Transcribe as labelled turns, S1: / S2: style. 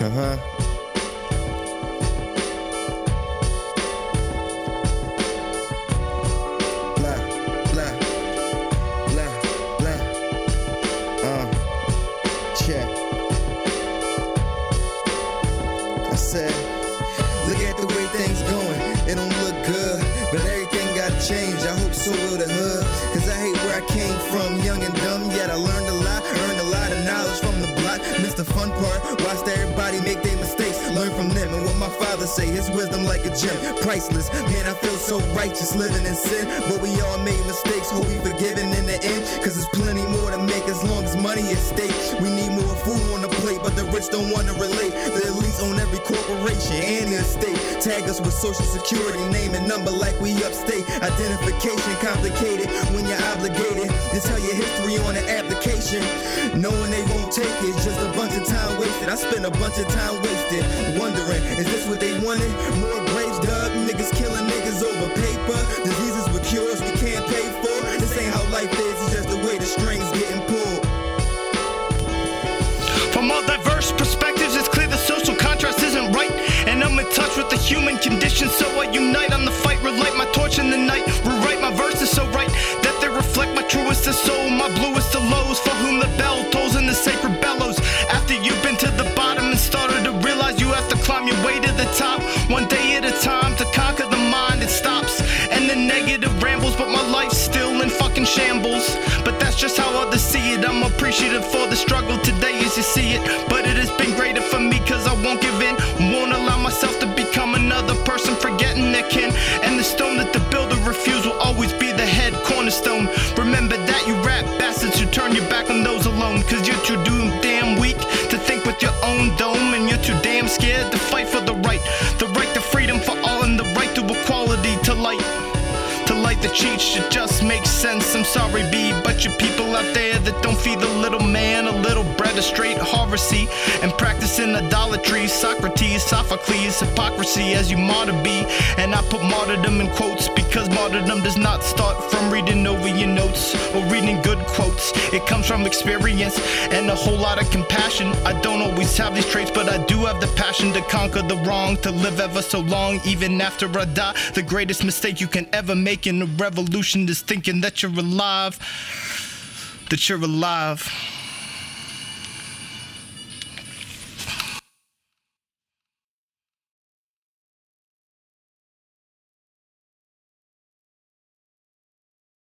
S1: Uh huh. Blah, blah, blah, blah. Uh, check. I said, look at the way things going. It don't look good, but everything got changed. I hope so will the hood. Cause I hate where I came from, young and dumb. Yet I learned a lot, Missed the fun part, watched everybody make their mistakes. Learn from them and what my father say. His wisdom like a gem, priceless. Man, I feel so righteous living in sin. But we all made mistakes, hope we forgiven in the end. Cause there's plenty more to make as long as money is stake. We need more food on the plate, but the rich don't wanna relate. The elites own every corporation and the estate. Tag us with social security, name and number like we upstate. Identification complicated when you're obligated to tell your history on the application. Knowing they won't take it, I spent a bunch of time wasted wondering, is this what they wanted? More graves dug, niggas killing niggas over paper. Diseases with cures we can't pay for. This ain't how life is, it's just the way the strings getting pulled.
S2: From all diverse perspectives, it's clear the social contrast isn't right. And I'm in touch with the human condition, so I unite on the fight. Relight my torch in the night. Rewrite my verses so right been to the bottom and started to realize you have to climb your way to the top, one day at a time to conquer the mind. It stops and the negative rambles, but my life's still in fucking shambles. But that's just how others see it. I'm appreciative for the struggle today as you see it. But it has been greater for me cause I won't give in. Won't allow myself to become another person forgetting their kin. And the stone that the builder refused will always be the head cornerstone. Remember that you rap bastards who turn your back on those alone. Cause you're too doomed. damn to fight for the right. The right to freedom for all and the right to equality to light. To light the cheat should just make sense. I'm sorry, B, but you people out there that don't feed the little man a little bread, a straight harvesty, and practicing idolatry. Socrates, Sophocles, hypocrisy as you martyr be. And I put martyrdom in quotes because martyrdom does not start from reading over your notes or reading good quotes. It comes from experience and a whole lot of compassion. I don't always have these traits, but I do have the to conquer the wrong, to live ever so long, even after I die. The greatest mistake you can ever make in a revolution is thinking that you're alive. That you're alive.